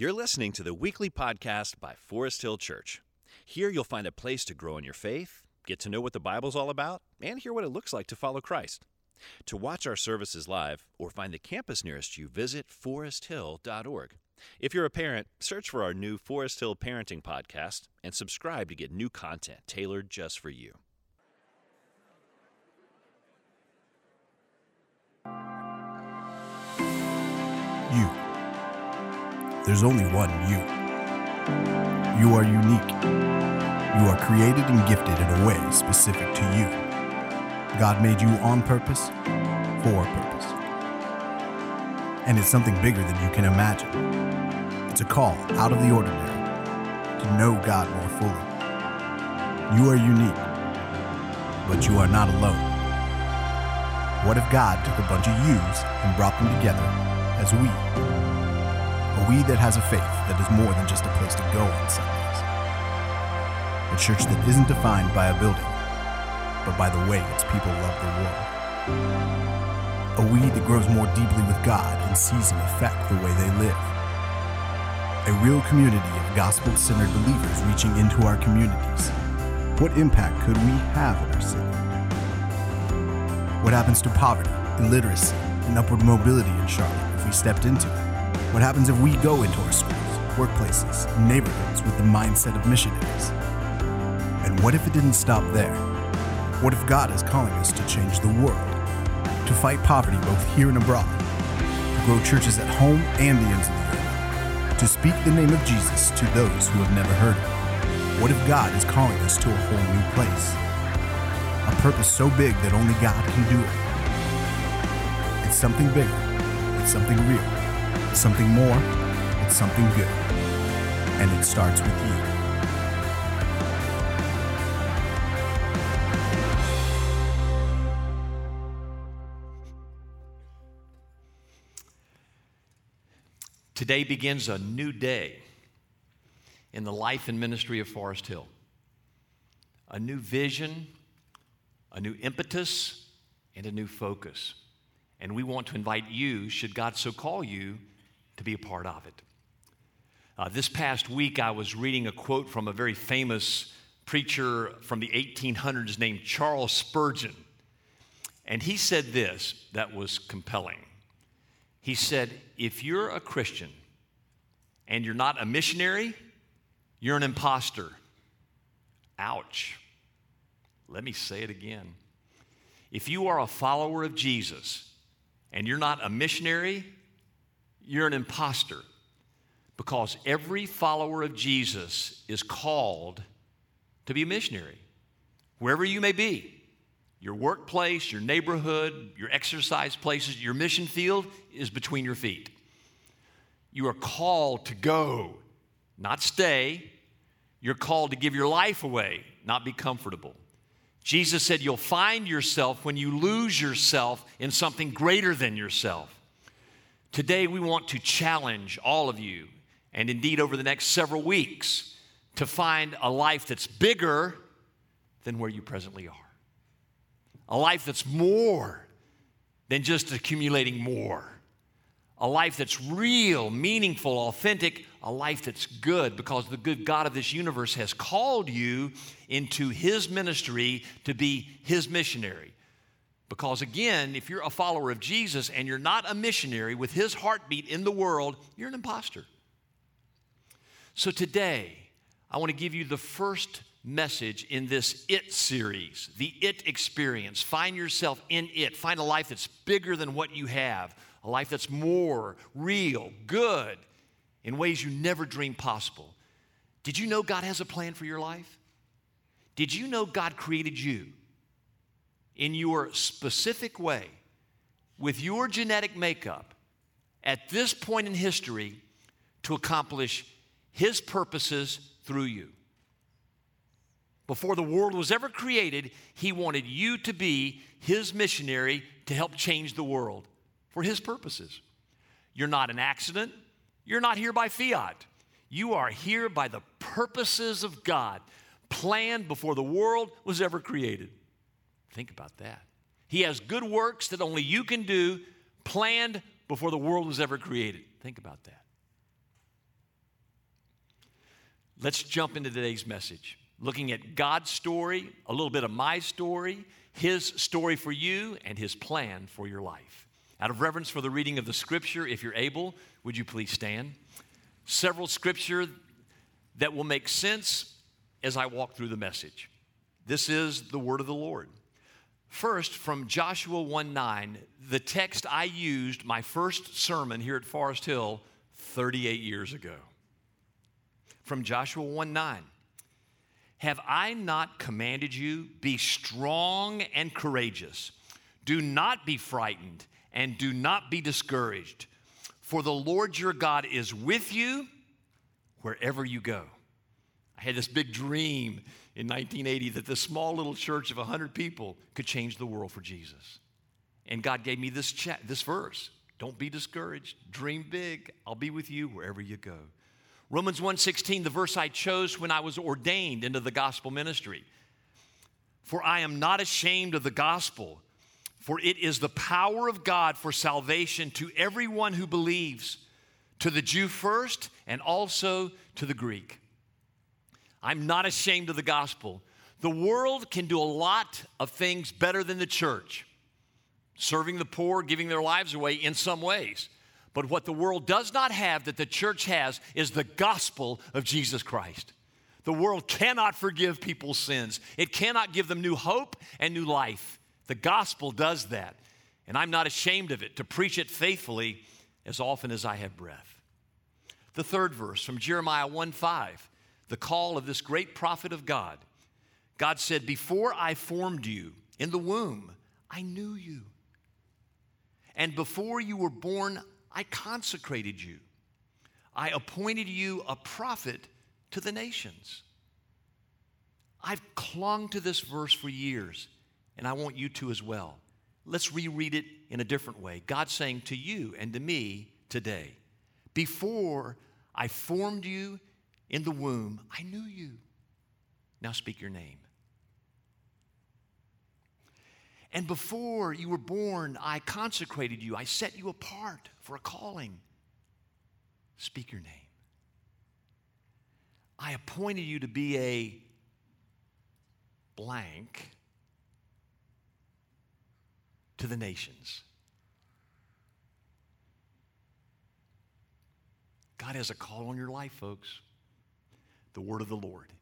You're listening to the weekly podcast by Forest Hill Church. Here you'll find a place to grow in your faith, get to know what the Bible's all about, and hear what it looks like to follow Christ. To watch our services live or find the campus nearest you, visit foresthill.org. If you're a parent, search for our new Forest Hill Parenting Podcast and subscribe to get new content tailored just for you. You. There's only one you. You are unique. You are created and gifted in a way specific to you. God made you on purpose, for purpose. And it's something bigger than you can imagine. It's a call out of the ordinary to know God more fully. You are unique, but you are not alone. What if God took a bunch of yous and brought them together as we? We that has a faith that is more than just a place to go on Sundays. A church that isn't defined by a building, but by the way its people love the world. A we that grows more deeply with God and sees Him affect the way they live. A real community of gospel centered believers reaching into our communities. What impact could we have in our city? What happens to poverty, illiteracy, and upward mobility in Charlotte if we stepped into it? What happens if we go into our schools, workplaces, neighborhoods with the mindset of missionaries? And what if it didn't stop there? What if God is calling us to change the world? To fight poverty both here and abroad? To grow churches at home and the ends of the earth? To speak the name of Jesus to those who have never heard him? What if God is calling us to a whole new place? A purpose so big that only God can do it. It's something bigger. It's something real. Something more. It's something good. And it starts with you. Today begins a new day in the life and ministry of Forest Hill. A new vision, a new impetus, and a new focus. And we want to invite you, should God so call you, to be a part of it. Uh, this past week, I was reading a quote from a very famous preacher from the 1800s named Charles Spurgeon. And he said this that was compelling. He said, If you're a Christian and you're not a missionary, you're an impostor. Ouch. Let me say it again. If you are a follower of Jesus and you're not a missionary, you're an impostor. Because every follower of Jesus is called to be a missionary, wherever you may be your workplace, your neighborhood, your exercise places, your mission field is between your feet. You are called to go, not stay. You're called to give your life away, not be comfortable. Jesus said you'll find yourself when you lose yourself in something greater than yourself. Today, we want to challenge all of you, and indeed over the next several weeks, to find a life that's bigger than where you presently are a life that's more than just accumulating more, a life that's real, meaningful, authentic, a life that's good because the good God of this universe has called you into His ministry to be His missionary. Because again, if you're a follower of Jesus and you're not a missionary with His heartbeat in the world, you're an imposter. So today, I want to give you the first message in this It series, the It experience. Find yourself in it. Find a life that's bigger than what you have, a life that's more real, good, in ways you never dreamed possible. Did you know God has a plan for your life? Did you know God created you in your specific way, with your genetic makeup, at this point in history, to accomplish His purposes through you? Before the world was ever created, He wanted you to be His missionary to help change the world for His purposes. You're not an accident. You're not here by fiat. You are here by the purposes of God, planned before the world was ever created. Think about that. He has good works that only you can do, planned before the world was ever created. Think about that. Let's jump into today's message, looking at God's story, a little bit of my story, His story for you, and His plan for your life. Out of reverence for the reading of the scripture, if you're able, would you please stand? Several scripture that will make sense as I walk through the message. This is the word of the Lord. First, from Joshua 1 9, the text I used my first sermon here at Forest Hill 38 years ago. From Joshua 1 9. Have I not commanded you? Be strong and courageous. Do not be frightened and do not be discouraged, for the Lord your God is with you wherever you go. I had this big dream in 1980 that this small little church of 100 people could change the world for Jesus. And God gave me this, this verse. Don't be discouraged. Dream big. I'll be with you wherever you go. Romans 1:16, the verse I chose when I was ordained into the gospel ministry. For I am not ashamed of the gospel, for it is the power of God for salvation to everyone who believes, to the Jew first and also to the Greek. I'm not ashamed of the gospel. The world can do a lot of things better than the church, serving the poor, giving their lives away in some ways. But what the world does not have that the church has is the gospel of Jesus Christ. The world cannot forgive people's sins, it cannot give them new hope and new life. The gospel does that. And I'm not ashamed of it to preach it faithfully as often as I have breath. The third verse from Jeremiah 1 5 the call of this great prophet of God. God said, Before I formed you in the womb, I knew you. And before you were born, I consecrated you. I appointed you a prophet to the nations. I've clung to this verse for years, and I want you to as well. Let's reread it in a different way. God saying to you and to me today, Before I formed you in the womb, I knew you. Now speak your name. And before you were born, I consecrated you. I set you apart for a calling. Speak your name. I appointed you to be a blank to the nations. God has a call on your life, folks the word of the Lord.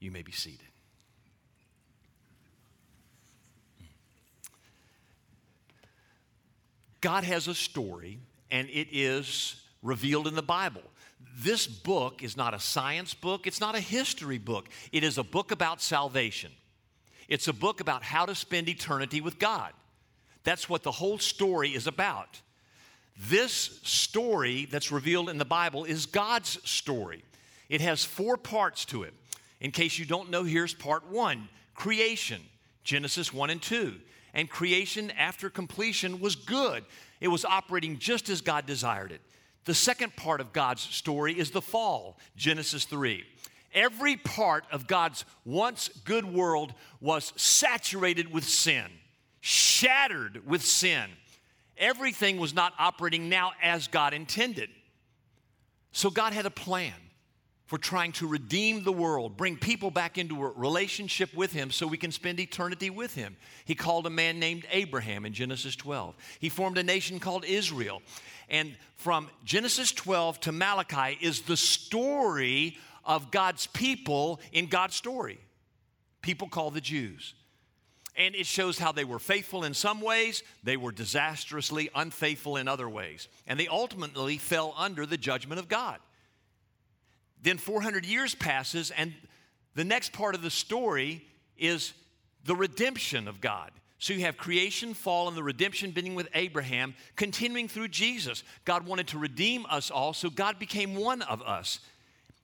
You may be seated. God has a story, and it is revealed in the Bible. This book is not a science book, it's not a history book. It is a book about salvation. It's a book about how to spend eternity with God. That's what the whole story is about. This story that's revealed in the Bible is God's story. It has four parts to it. In case you don't know, here's part one creation, Genesis 1 and 2. And creation after completion was good, it was operating just as God desired it. The second part of God's story is the fall, Genesis 3. Every part of God's once good world was saturated with sin, shattered with sin. Everything was not operating now as God intended. So God had a plan for trying to redeem the world, bring people back into a relationship with Him so we can spend eternity with Him. He called a man named Abraham in Genesis 12. He formed a nation called Israel. And from Genesis 12 to Malachi is the story of God's people in God's story. People called the Jews. And it shows how they were faithful in some ways, they were disastrously unfaithful in other ways. And they ultimately fell under the judgment of God. Then 400 years passes, and the next part of the story is the redemption of God. So you have creation, fall, and the redemption beginning with Abraham, continuing through Jesus. God wanted to redeem us all, so God became one of us.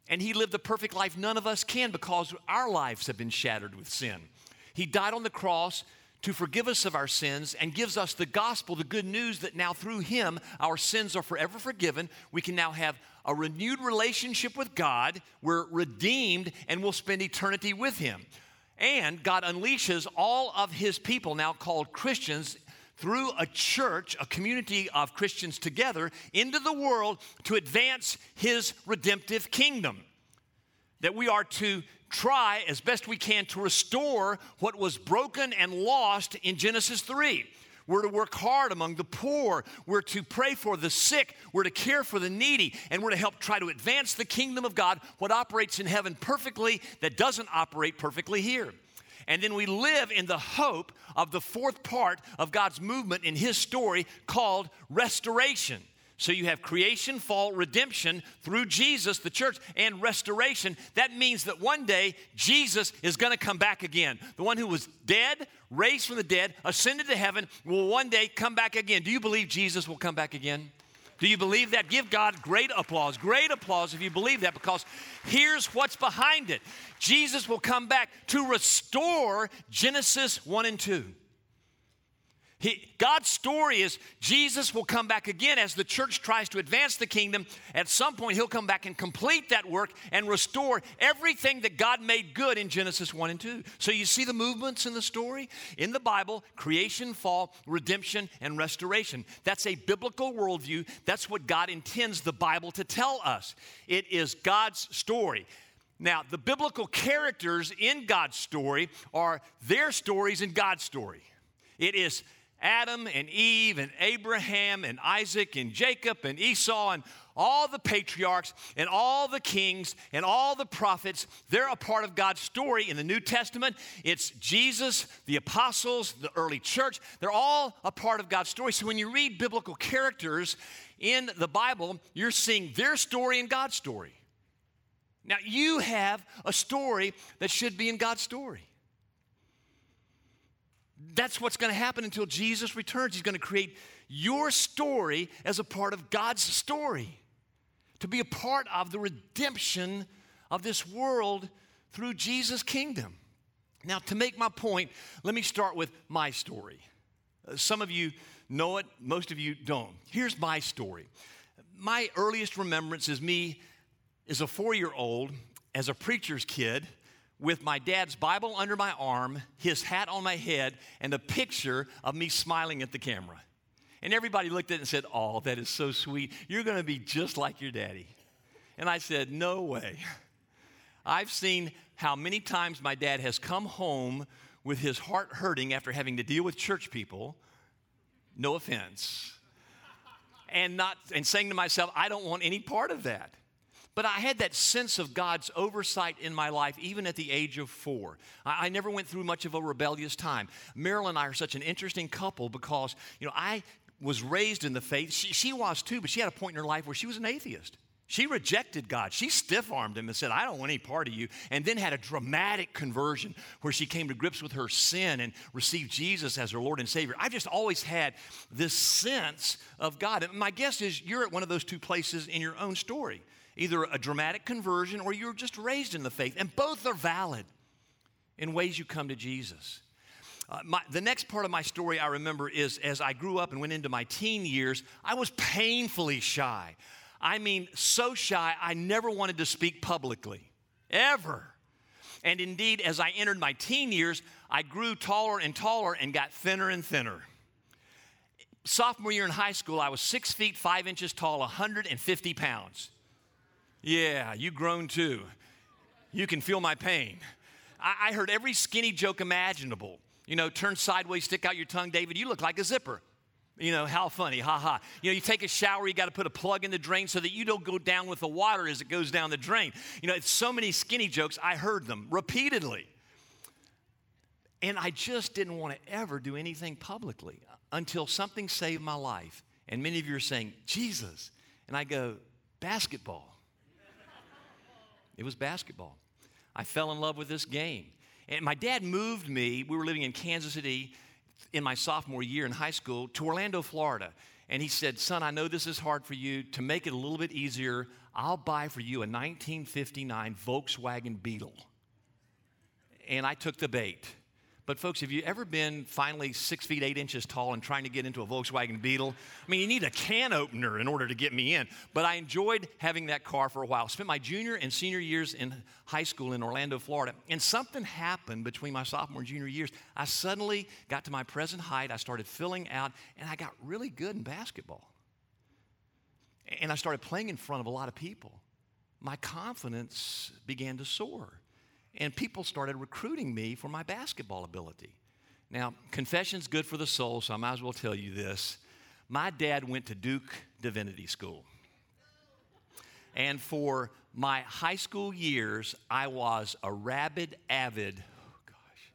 And He lived the perfect life none of us can because our lives have been shattered with sin. He died on the cross to forgive us of our sins and gives us the gospel, the good news that now through Him our sins are forever forgiven. We can now have a renewed relationship with God. We're redeemed and we'll spend eternity with Him. And God unleashes all of His people, now called Christians, through a church, a community of Christians together, into the world to advance His redemptive kingdom. that we are to try as best we can to restore what was broken and lost in Genesis 3. We're to work hard among the poor. We're to pray for the sick. We're to care for the needy. And we're to help try to advance the kingdom of God, what operates in heaven perfectly, that doesn't operate perfectly here. And then we live in the hope of the fourth part of God's movement in His story called restoration. So you have creation, fall, redemption through Jesus, the church, and restoration. That means that one day Jesus is going to come back again. The one who was dead, raised from the dead, ascended to heaven, will one day come back again. Do you believe Jesus will come back again? Do you believe that? Give God great applause. Great applause if you believe that, because here's what's behind it Jesus will come back to restore Genesis 1 and 2. He, God's story is Jesus will come back again as the church tries to advance the kingdom. At some point, he'll come back and complete that work and restore everything that God made good in Genesis 1 and 2. So you see the movements in the story? In the Bible, creation, fall, redemption, and restoration. That's a biblical worldview. That's what God intends the Bible to tell us. It is God's story. Now, the biblical characters in God's story are their stories in God's story. It is Adam and Eve and Abraham and Isaac and Jacob and Esau and all the patriarchs and all the kings and all the prophets, they're a part of God's story in the New Testament. It's Jesus, the apostles, the early church, they're all a part of God's story. So when you read biblical characters in the Bible, you're seeing their story and God's story. Now, you have a story that should be in God's story. That's what's going to happen until Jesus returns. He's going to create your story as a part of God's story, to be a part of the redemption of this world through Jesus' kingdom. Now, to make my point, let me start with my story. Uh, some of you know it, most of you don't. Here's my story. My earliest remembrance is me as a four year old, as a preacher's kid with my dad's Bible under my arm, his hat on my head, and a picture of me smiling at the camera. And everybody looked at it and said, Oh, that is so sweet. You're going to be just like your daddy. And I said, No way. I've seen how many times my dad has come home with his heart hurting after having to deal with church people. No offense. And not and saying to myself, I don't want any part of that. But I had that sense of God's oversight in my life even at the age of four. I, I, never went through much of a rebellious time. Marilyn and I are such an interesting couple because, you know, I was raised in the faith. She, she was too, but she had a point in her life where she was an atheist. She rejected God. She stiff armed him and said, I don't want any part of you. And then had a dramatic conversion where she came to grips with her sin and received Jesus as her Lord and Savior. I've just always had this sense of God. And my guess is you're at one of those two places in your own story either a dramatic conversion or you're just raised in the faith. And both are valid in ways you come to Jesus. Uh, my, the next part of my story I remember is as I grew up and went into my teen years, I was painfully shy. I mean, so shy, I never wanted to speak publicly, ever. And indeed, as I entered my teen years, I grew taller and taller and got thinner and thinner. Sophomore year in high school, I was six feet, five inches tall, 150 pounds. Yeah, you grown too. You can feel my pain. I, I heard every skinny joke imaginable. You know, turn sideways, stick out your tongue, David, you look like a zipper. You know, how funny, ha ha. You know, you take a shower, you got to put a plug in the drain so that you don't go down with the water as it goes down the drain. You know, it's so many skinny jokes, I heard them repeatedly. And I just didn't want to ever do anything publicly until something saved my life. And many of you are saying, Jesus. And I go, basketball. It was basketball. I fell in love with this game. And my dad moved me, we were living in Kansas City in my sophomore year in high school, to Orlando, Florida. And he said, Son, I know this is hard for you. To make it a little bit easier, I'll buy for you a 1959 Volkswagen Beetle. And I took the bait. But, folks, have you ever been finally six feet eight inches tall and trying to get into a Volkswagen Beetle? I mean, you need a can opener in order to get me in. But I enjoyed having that car for a while. Spent my junior and senior years in high school in Orlando, Florida. And something happened between my sophomore and junior years. I suddenly got to my present height. I started filling out, and I got really good in basketball. And I started playing in front of a lot of people. my confidence began to soar. And people started recruiting me for my basketball ability. Now, confession's good for the soul, so I might as well tell you this. My dad went to Duke Divinity School. And for my high school years, I was a rabid, avid, oh gosh,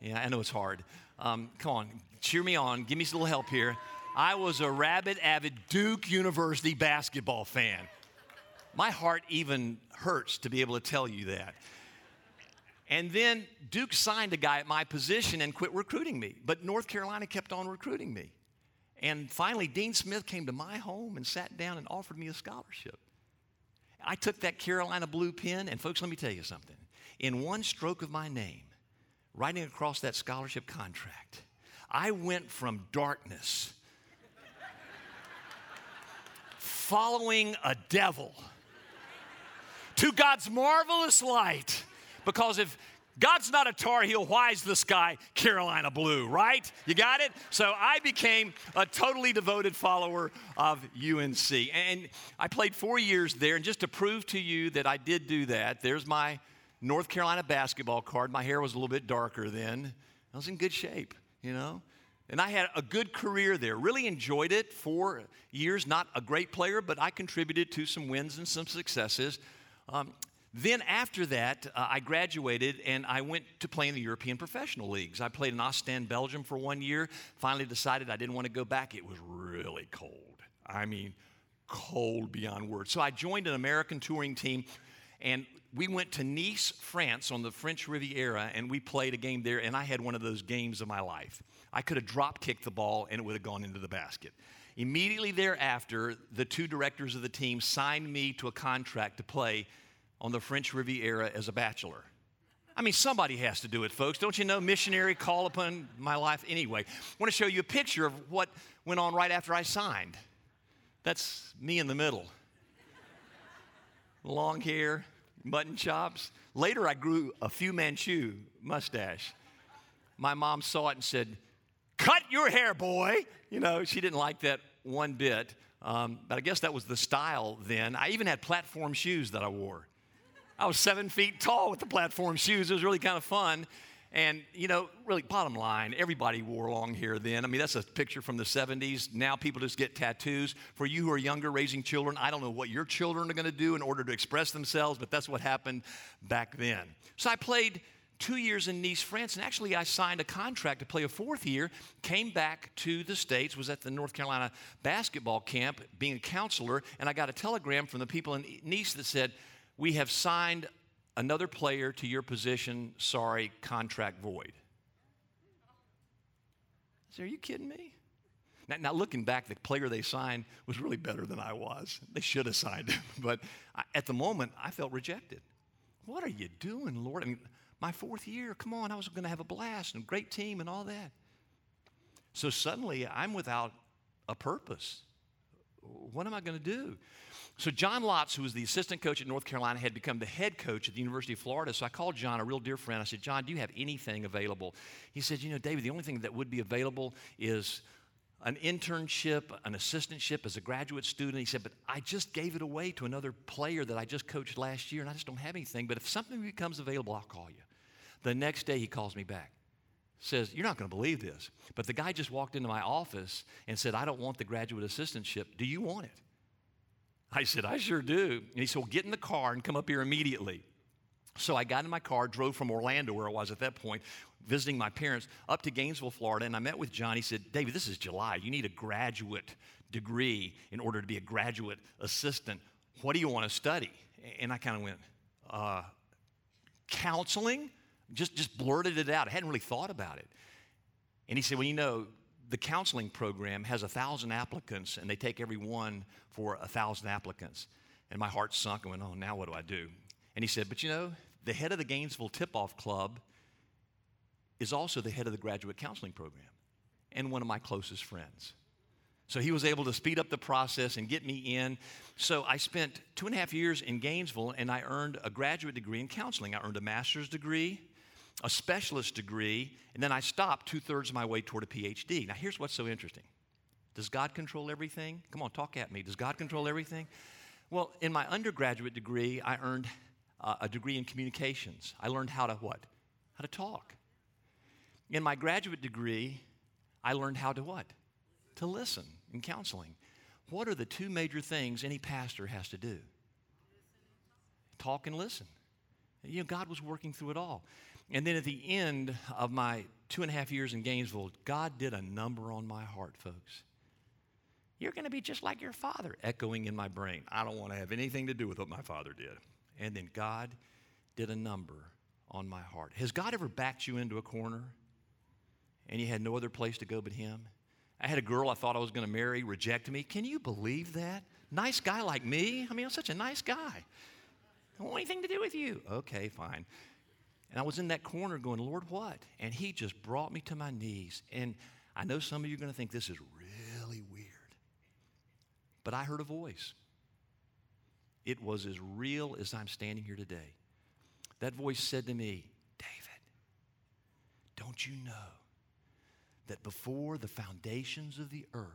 yeah, I know it's hard. Um, come on, cheer me on, give me a little help here. I was a rabid, avid Duke University basketball fan. My heart even hurts to be able to tell you that. And then Duke signed a guy at my position and quit recruiting me. But North Carolina kept on recruiting me. And finally, Dean Smith came to my home and sat down and offered me a scholarship. I took that Carolina blue pen, and folks, let me tell you something. In one stroke of my name, writing across that scholarship contract, I went from darkness, following a devil, to God's marvelous light. Because if God's not a Tar Heel, why's the sky Carolina blue, right? You got it? So I became a totally devoted follower of UNC. And I played four years there. And just to prove to you that I did do that, there's my North Carolina basketball card. My hair was a little bit darker then. I was in good shape, you know? And I had a good career there. Really enjoyed it. Four years, not a great player, but I contributed to some wins and some successes. Um, then after that, uh, I graduated and I went to play in the European professional leagues. I played in Ostend, Belgium for one year. Finally decided I didn't want to go back. It was really cold. I mean, cold beyond words. So I joined an American touring team and we went to Nice, France on the French Riviera and we played a game there and I had one of those games of my life. I could have drop kicked the ball and it would have gone into the basket. Immediately thereafter, the two directors of the team signed me to a contract to play on the French Riviera as a bachelor. I mean, somebody has to do it, folks. Don't you know? Missionary call upon my life anyway. I want to show you a picture of what went on right after I signed. That's me in the middle. Long hair, mutton chops. Later, I grew a Fu Manchu mustache. My mom saw it and said, Cut your hair, boy. You know, she didn't like that one bit. Um, but I guess that was the style then. I even had platform shoes that I wore. I was seven feet tall with the platform shoes. It was really kind of fun. And, you know, really, bottom line, everybody wore long hair then. I mean, that's a picture from the 70s. Now people just get tattoos. For you who are younger, raising children, I don't know what your children are going to do in order to express themselves, but that's what happened back then. So I played two years in Nice, France, and actually I signed a contract to play a fourth year, came back to the States, was at the North Carolina basketball camp being a counselor, and I got a telegram from the people in Nice that said, we have signed another player to your position. Sorry, contract void. I said, Are you kidding me? Now, now, looking back, the player they signed was really better than I was. They should have signed him. But I, at the moment, I felt rejected. What are you doing, Lord? I mean, my fourth year, come on, I was going to have a blast and a great team and all that. So suddenly, I'm without a purpose. What am I going to do? So, John Lotz, who was the assistant coach at North Carolina, had become the head coach at the University of Florida. So, I called John, a real dear friend. I said, John, do you have anything available? He said, You know, David, the only thing that would be available is an internship, an assistantship as a graduate student. He said, But I just gave it away to another player that I just coached last year, and I just don't have anything. But if something becomes available, I'll call you. The next day, he calls me back says, You're not going to believe this, but the guy just walked into my office and said, I don't want the graduate assistantship. Do you want it? I said, I sure do. And he said, Well, get in the car and come up here immediately. So I got in my car, drove from Orlando, where I was at that point, visiting my parents, up to Gainesville, Florida, and I met with John. He said, David, this is July. You need a graduate degree in order to be a graduate assistant. What do you want to study? And I kind of went, uh, counseling? Just, just blurted it out. I hadn't really thought about it. And he said, Well, you know, the counseling program has a thousand applicants and they take every one for a thousand applicants. And my heart sunk and went, oh, now what do I do? And he said, but you know, the head of the Gainesville Tip Off Club is also the head of the graduate counseling program and one of my closest friends. So he was able to speed up the process and get me in. So I spent two and a half years in Gainesville and I earned a graduate degree in counseling. I earned a master's degree a specialist degree, and then I stopped two thirds of my way toward a PhD. Now, here's what's so interesting Does God control everything? Come on, talk at me. Does God control everything? Well, in my undergraduate degree, I earned uh, a degree in communications. I learned how to what? How to talk. In my graduate degree, I learned how to what? To listen in counseling. What are the two major things any pastor has to do? Talk and listen. You know, God was working through it all. And then at the end of my two and a half years in Gainesville, God did a number on my heart, folks. You're going to be just like your father, echoing in my brain. I don't want to have anything to do with what my father did. And then God did a number on my heart. Has God ever backed you into a corner and you had no other place to go but Him? I had a girl I thought I was going to marry reject me. Can you believe that? Nice guy like me? I mean, I'm such a nice guy. I don't want anything to do with you. Okay, fine. And I was in that corner going, Lord, what? And He just brought me to my knees. And I know some of you are going to think this is really weird. But I heard a voice. It was as real as I'm standing here today. That voice said to me, David, don't you know that before the foundations of the earth,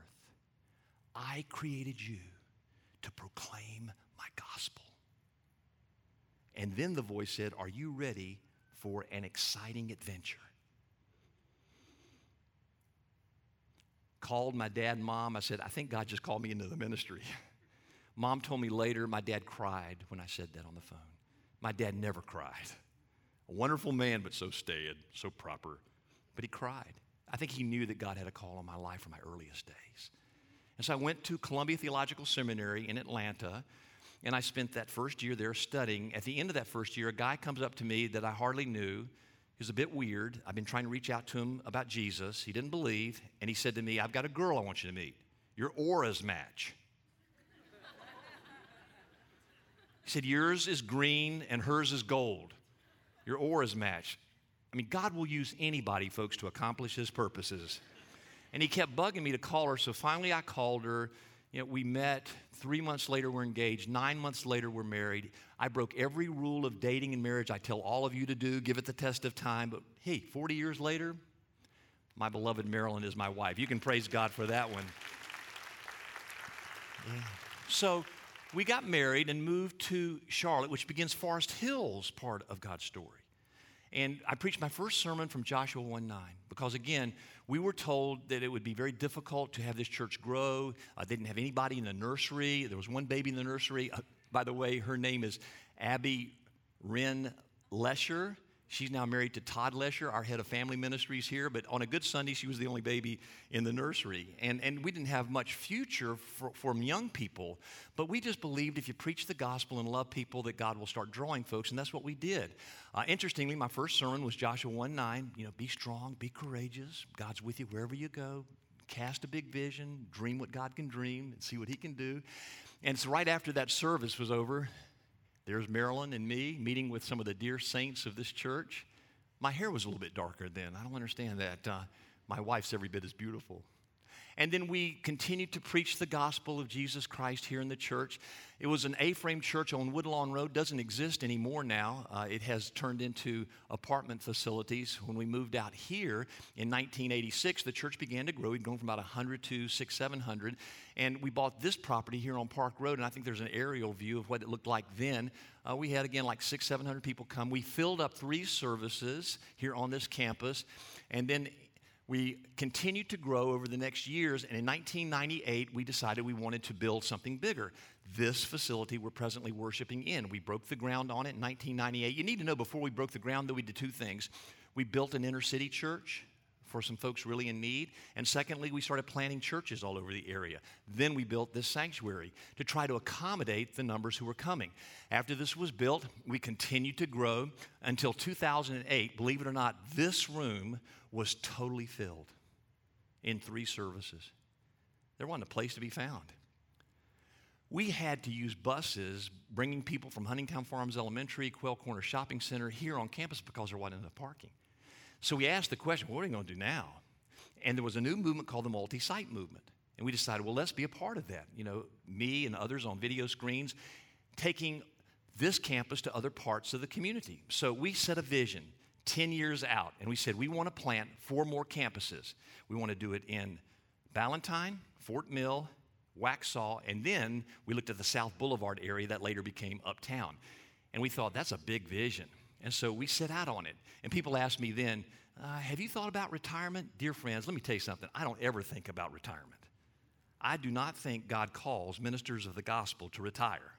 I created you to proclaim my gospel. And then the voice said, Are you ready for an exciting adventure? Called my dad and mom. I said, I think God just called me into the ministry. Mom told me later my dad cried when I said that on the phone. My dad never cried. A wonderful man, but so staid, so proper. But he cried. I think he knew that God had a call on my life from my earliest days. And so I went to Columbia Theological Seminary in Atlanta, and I spent that first year there studying. At the end of that first year, a guy comes up to me that I hardly knew. He was a bit weird. I've been trying to reach out to him about Jesus. He didn't believe, and he said to me, I've got a girl I want you to meet. Your auras match. he said, Yours is green and hers is gold. Your auras match. I mean, God will use anybody, folks, to accomplish his purposes. And he kept bugging me to call her, so finally I called her. You know, we met. Three months later, we're engaged. Nine months later, we're married. I broke every rule of dating and marriage I tell all of you to do, give it the test of time. But hey, 40 years later, my beloved Marilyn is my wife. You can praise God for that one. Yeah. So we got married and moved to Charlotte, which begins Forest Hills part of God's story. And I preached my first sermon from Joshua 1 9 because, again, we were told that it would be very difficult to have this church grow. Uh, they didn't have anybody in the nursery. There was one baby in the nursery. Uh, by the way, her name is Abby Wren Lesher. She's now married to Todd Lesher, our head of family ministries here. But on a good Sunday, she was the only baby in the nursery. And, and we didn't have much future for, young people. But we just believed if you preach the gospel and love people, that God will start drawing folks. And that's what we did. Uh, interestingly, my first sermon was Joshua 1 9. You know, be strong, be courageous. God's with you wherever you go. Cast a big vision, dream what God can dream, and see what He can do. And so, right after that service was over, there's Marilyn and me meeting with some of the dear saints of this church. My hair was a little bit darker then. I don't understand that. Uh, my wife's every bit as beautiful. And then we continued to preach the gospel of Jesus Christ here in the church. It was an A frame church on Woodlawn Road, doesn't exist anymore now. Uh, it has turned into apartment facilities. When we moved out here in 1986, the church began to grow. We'd grown from about 100 to 6, 700. And we bought this property here on Park Road, and I think there's an aerial view of what it looked like then. Uh, we had, again, like six, 700 people come. We filled up three services here on this campus. And then we continued to grow over the next years, and in 1998, we decided we wanted to build something bigger. This facility we're presently worshiping in. We broke the ground on it in 1998. You need to know before we broke the ground, that we did two things. We built an inner city church for some folks really in need. And secondly, we started planting churches all over the area. Then we built this sanctuary to try to accommodate the numbers who were coming. After this was built, we continued to grow until 2008. Believe it or not, this room was totally filled in three services. There wasn't a place to be found. We had to use buses bringing people from Huntingtowne Farms Elementary, Quail Corner Shopping Center here on campus because there wasn't enough parking. So we asked the question, what are we going to do now? And there was a new movement called the multi site movement. And we decided, well, let's be a part of that. You know, me and others on video screens taking this campus to other parts of the community. So we set a vision 10 years out, and we said we want to plant four more campuses. We want to do it in Ballantyne, Fort Mill, Waxhaw, and then we looked at the South Boulevard area that later became Uptown. And we thought, that's a big vision. And so we set out on it. And people asked me then, uh, Have you thought about retirement? Dear friends, let me tell you something. I don't ever think about retirement. I do not think God calls ministers of the gospel to retire.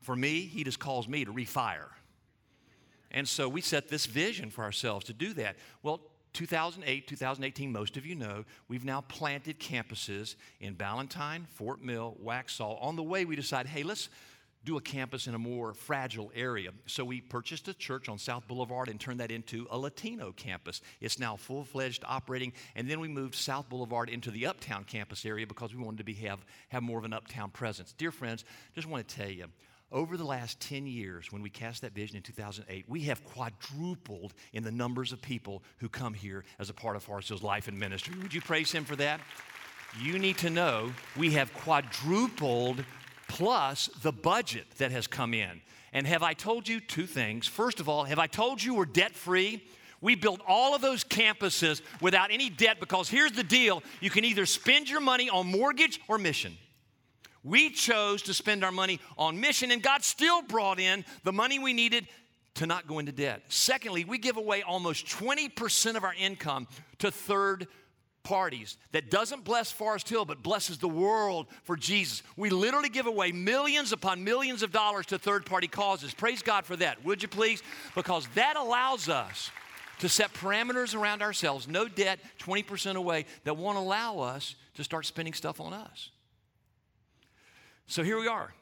For me, He just calls me to refire. And so we set this vision for ourselves to do that. Well, 2008, 2018, most of you know, we've now planted campuses in Ballantyne, Fort Mill, Waxhaw. On the way, we decided, hey, let's do a campus in a more fragile area. So we purchased a church on South Boulevard and turned that into a Latino campus. It's now full fledged operating. And then we moved South Boulevard into the Uptown campus area because we wanted to be, have, have more of an Uptown presence. Dear friends, just want to tell you, over the last 10 years, when we cast that vision in 2008, we have quadrupled in the numbers of people who come here as a part of Hill's life and ministry. Would you praise Him for that? You need to know we have quadrupled plus the budget that has come in. And have I told you two things? First of all, have I told you we're debt free? We built all of those campuses without any debt because here's the deal you can either spend your money on mortgage or mission. We chose to spend our money on mission, and God still brought in the money we needed to not go into debt. Secondly, we give away almost 20% of our income to third parties that doesn't bless Forest Hill but blesses the world for Jesus. We literally give away millions upon millions of dollars to third party causes. Praise God for that, would you please? Because that allows us to set parameters around ourselves, no debt, 20% away, that won't allow us to start spending stuff on us. So here we are,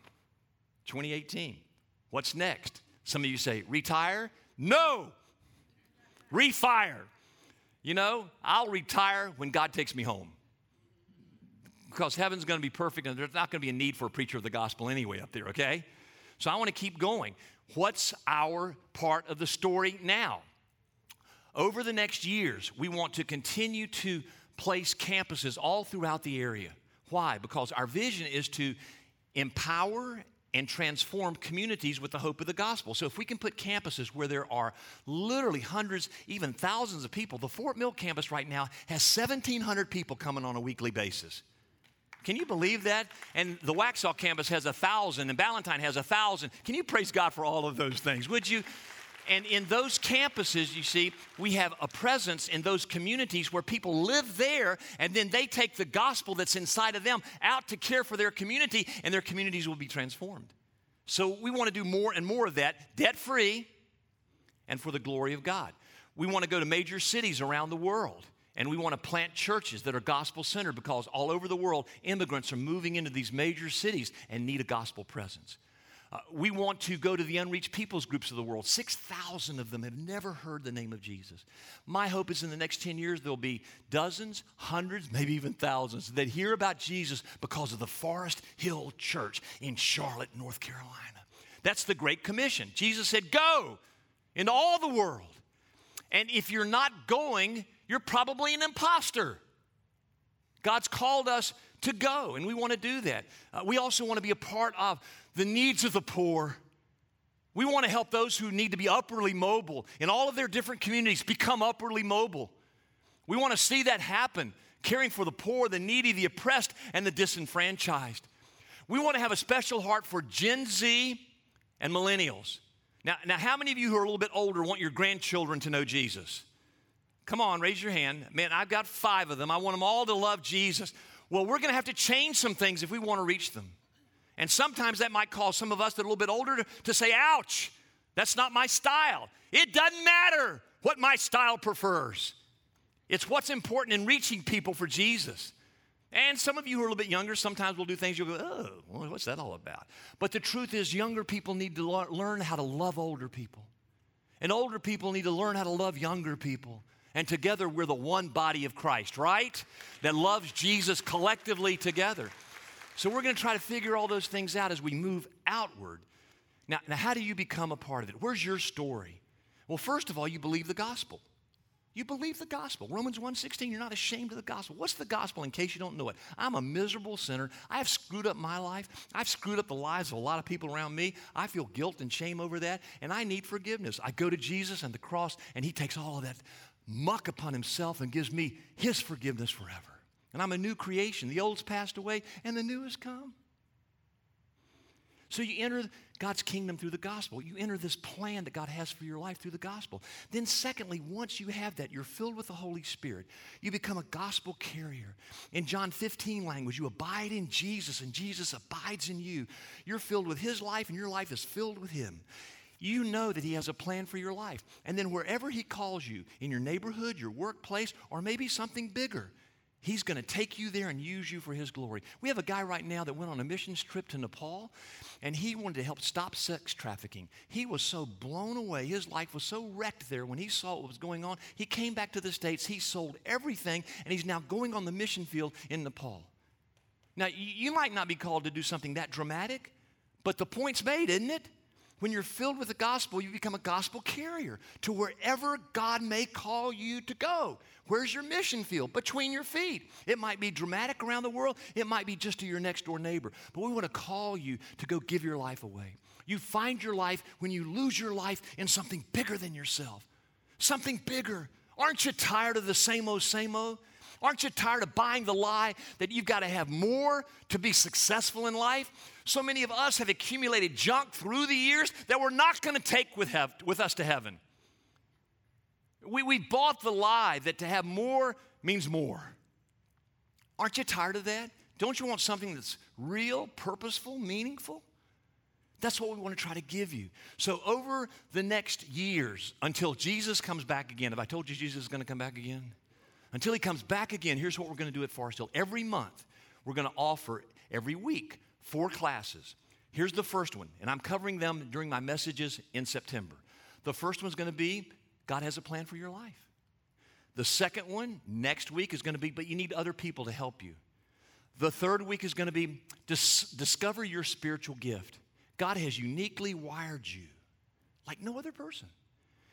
2018. What's next? Some of you say, retire? No! Refire. You know, I'll retire when God takes me home. Because heaven's going to be perfect and there's not going to be a need for a preacher of the gospel anyway up there, okay? So I want to keep going. What's our part of the story now? Over the next years, we want to continue to place campuses all throughout the area. Why? Because our vision is to empower and transform communities with the hope of the gospel. So, if we can put campuses where there are literally hundreds, even thousands of people, the Fort Mill campus right now has 1,700 people coming on a weekly basis. Can you believe that? And the Waxhaw campus has a thousand, and Ballantyne has a thousand. Can you praise God for all of those things? Would you? And in those campuses, you see, we have a presence in those communities where people live there, and then they take the gospel that's inside of them out to care for their community, and their communities will be transformed. So we want to do more and more of that, debt free and for the glory of God. We want to go to major cities around the world. And we want to plant churches that are gospel centered because all over the world, immigrants are moving into these major cities and need a gospel presence. Uh, we want to go to the unreached peoples groups of the world. 6,000 of them have never heard the name of Jesus. My hope is in the next 10 years there'll be dozens, hundreds, maybe even thousands that hear about Jesus because of the Forest Hill Church in Charlotte, North Carolina. That's the Great Commission. Jesus said, Go into all the world. And if you're not going, you're probably an imposter. God's called us to go, and we want to do that. Uh, we also want to be a part of the needs of the poor. We want to help those who need to be upwardly mobile in all of their different communities become upwardly mobile. We want to see that happen, caring for the poor, the needy, the oppressed, and the disenfranchised. We want to have a special heart for Gen Z and millennials. Now, now, how many of you who are a little bit older want your grandchildren to know Jesus? Come on, raise your hand. Man, I've got five of them. I want them all to love Jesus. Well, we're going to have to change some things if we want to reach them. And sometimes that might cause some of us that are a little bit older to, to say, ouch, that's not my style. It doesn't matter what my style prefers. It's what's important in reaching people for Jesus. And some of you who are a little bit younger, sometimes will do things you'll go, oh, what's that all about? But the truth is, younger people need to learn how to love older people. And older people need to learn how to love younger people. And together, we're the one body of Christ, right? That loves Jesus collectively together. So we're going to try to figure all those things out as we move outward. Now, now, how do you become a part of it? Where's your story? Well, first of all, you believe the gospel. You believe the gospel. Romans 1:16, you're not ashamed of the gospel. What's the gospel in case you don't know it? I'm a miserable sinner. I have screwed up my life. I've screwed up the lives of a lot of people around me. I feel guilt and shame over that, and I need forgiveness. I go to Jesus and the cross, and he takes all of that muck upon himself and gives me his forgiveness forever. And I'm a new creation. The old's passed away and the new has come. So you enter God's kingdom through the gospel. You enter this plan that God has for your life through the gospel. Then, secondly, once you have that, you're filled with the Holy Spirit. You become a gospel carrier. In John 15 language, you abide in Jesus and Jesus abides in you. You're filled with His life and your life is filled with Him. You know that He has a plan for your life. And then, wherever He calls you, in your neighborhood, your workplace, or maybe something bigger, He's going to take you there and use you for His glory. We have a guy right now that went on a missions trip to Nepal, and he wanted to help stop sex trafficking. He was so blown away. His life was so wrecked there when he saw what was going on. He came back to the States. He sold everything, and he's now going on the mission field in Nepal. Now, you might not be called to do something that dramatic, but the point's made, isn't it? When you're filled with the gospel, you become a gospel carrier to wherever God may call you to go. Where's your mission field? Between your feet. It might be dramatic around the world, it might be just to your next door neighbor. But we want to call you to go give your life away. You find your life when you lose your life in something bigger than yourself. Something bigger. Aren't you tired of the same old, same old? Aren't you tired of buying the lie that you've got to have more to be successful in life? So many of us have accumulated junk through the years that we're not going to take with, hev- with us to heaven. We, we bought the lie that to have more means more. Aren't you tired of that? Don't you want something that's real, purposeful, meaningful? That's what we want to try to give you. So, over the next years, until Jesus comes back again, have I told you Jesus is going to come back again? Until he comes back again, here's what we're going to do at Forest Hill. Every month, we're going to offer every week four classes. Here's the first one, and I'm covering them during my messages in September. The first one's going to be God has a plan for your life. The second one next week is going to be, but you need other people to help you. The third week is going to be dis- discover your spiritual gift. God has uniquely wired you like no other person.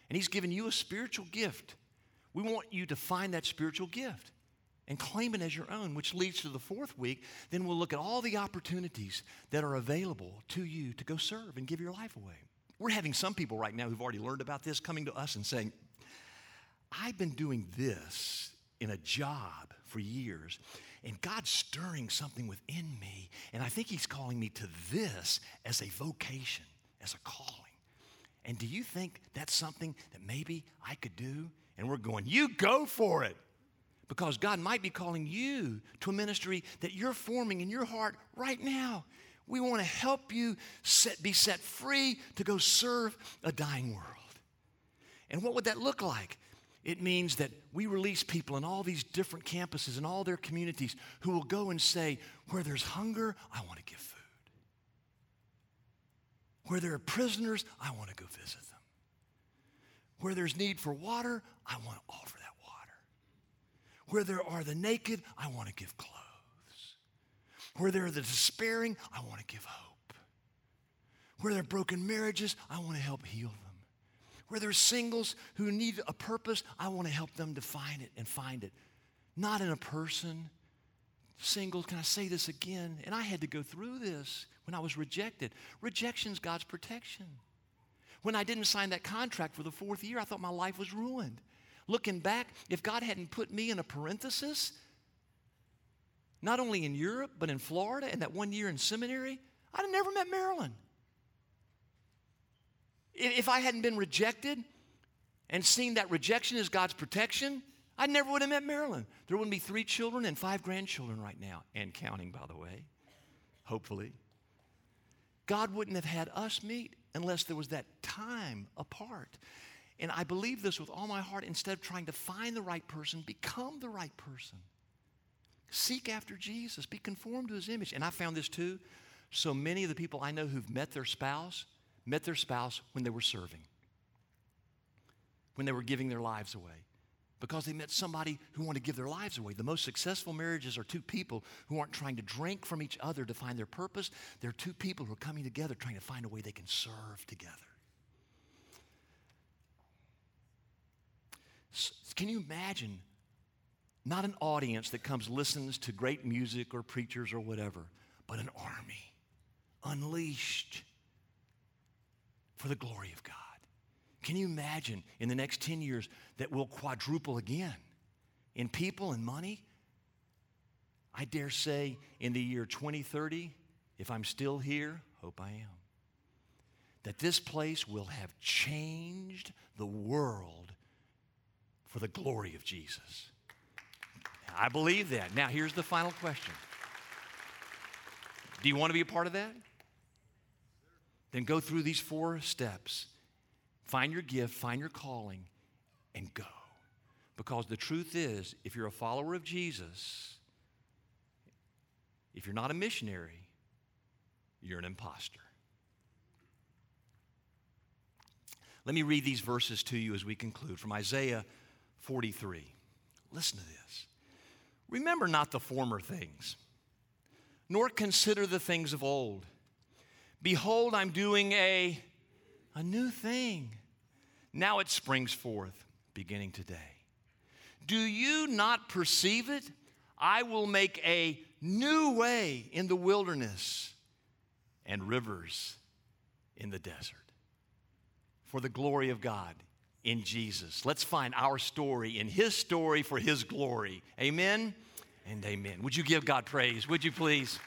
And He's given you a spiritual gift we want you to find that spiritual gift and claim it as your own, which leads to the fourth week. Then we'll look at all the opportunities that are available to you to go serve and give your life away. We're having some people right now who've already learned about this coming to us and saying, I've been doing this in a job for years, and God's stirring something within me, and I think He's calling me to this as a vocation, as a calling. And do you think that's something that maybe I could do? And we're going, you go for it. Because God might be calling you to a ministry that you're forming in your heart right now. We want to help you set, be set free to go serve a dying world. And what would that look like? It means that we release people in all these different campuses and all their communities who will go and say, Where there's hunger, I want to give food. Where there are prisoners, I want to go visit them. Where there's need for water, I want to offer. Where there are the naked, I want to give clothes. Where there are the despairing, I want to give hope. Where there are broken marriages, I want to help heal them. Where there are singles who need a purpose, I want to help them define it and find it. Not in a person. Singles, can I say this again? And I had to go through this when I was rejected. Rejection's God's protection. When I didn't sign that contract for the fourth year, I thought my life was ruined. Looking back, if God hadn't put me in a parenthesis, not only in Europe, but in Florida and that one year in seminary, I'd have never met Marilyn. If I hadn't been rejected and seen that rejection as God's protection, I never would have met Marilyn. There wouldn't be three children and five grandchildren right now, and counting, by the way, hopefully. God wouldn't have had us meet unless there was that time apart. And I believe this with all my heart. Instead of trying to find the right person, become the right person. Seek after Jesus, be conformed to his image. And I found this too. So many of the people I know who've met their spouse met their spouse when they were serving, when they were giving their lives away because they met somebody who wanted to give their lives away. The most successful marriages are two people who aren't trying to drink from each other to find their purpose. They're two people who are coming together trying to find a way they can serve together. Can you imagine not an audience that comes listens to great music or preachers or whatever, but an army unleashed for the glory of God? Can you imagine in the next 10 years that we'll quadruple again in people and money? I dare say in the year 2030, if I'm still here, hope I am, that this place will have changed the world for the glory of Jesus. I believe that. Now, here's the final question Do you want to be a part of that? Then go through these four steps. Find your gift, find your calling, and go. Because the truth is, if you're a follower of Jesus, if you're not a missionary, you're an impostor. Let me read these verses to you as we conclude from Isaiah 43. Listen to this. Remember not the former things, nor consider the things of old. Behold, I'm doing a, a new thing. Now it springs forth, beginning today. Do you not perceive it? I will make a new way in the wilderness and rivers in the desert for the glory of God in Jesus. Let's find our story in His story for His glory. Amen and amen. Would you give God praise? Would you please?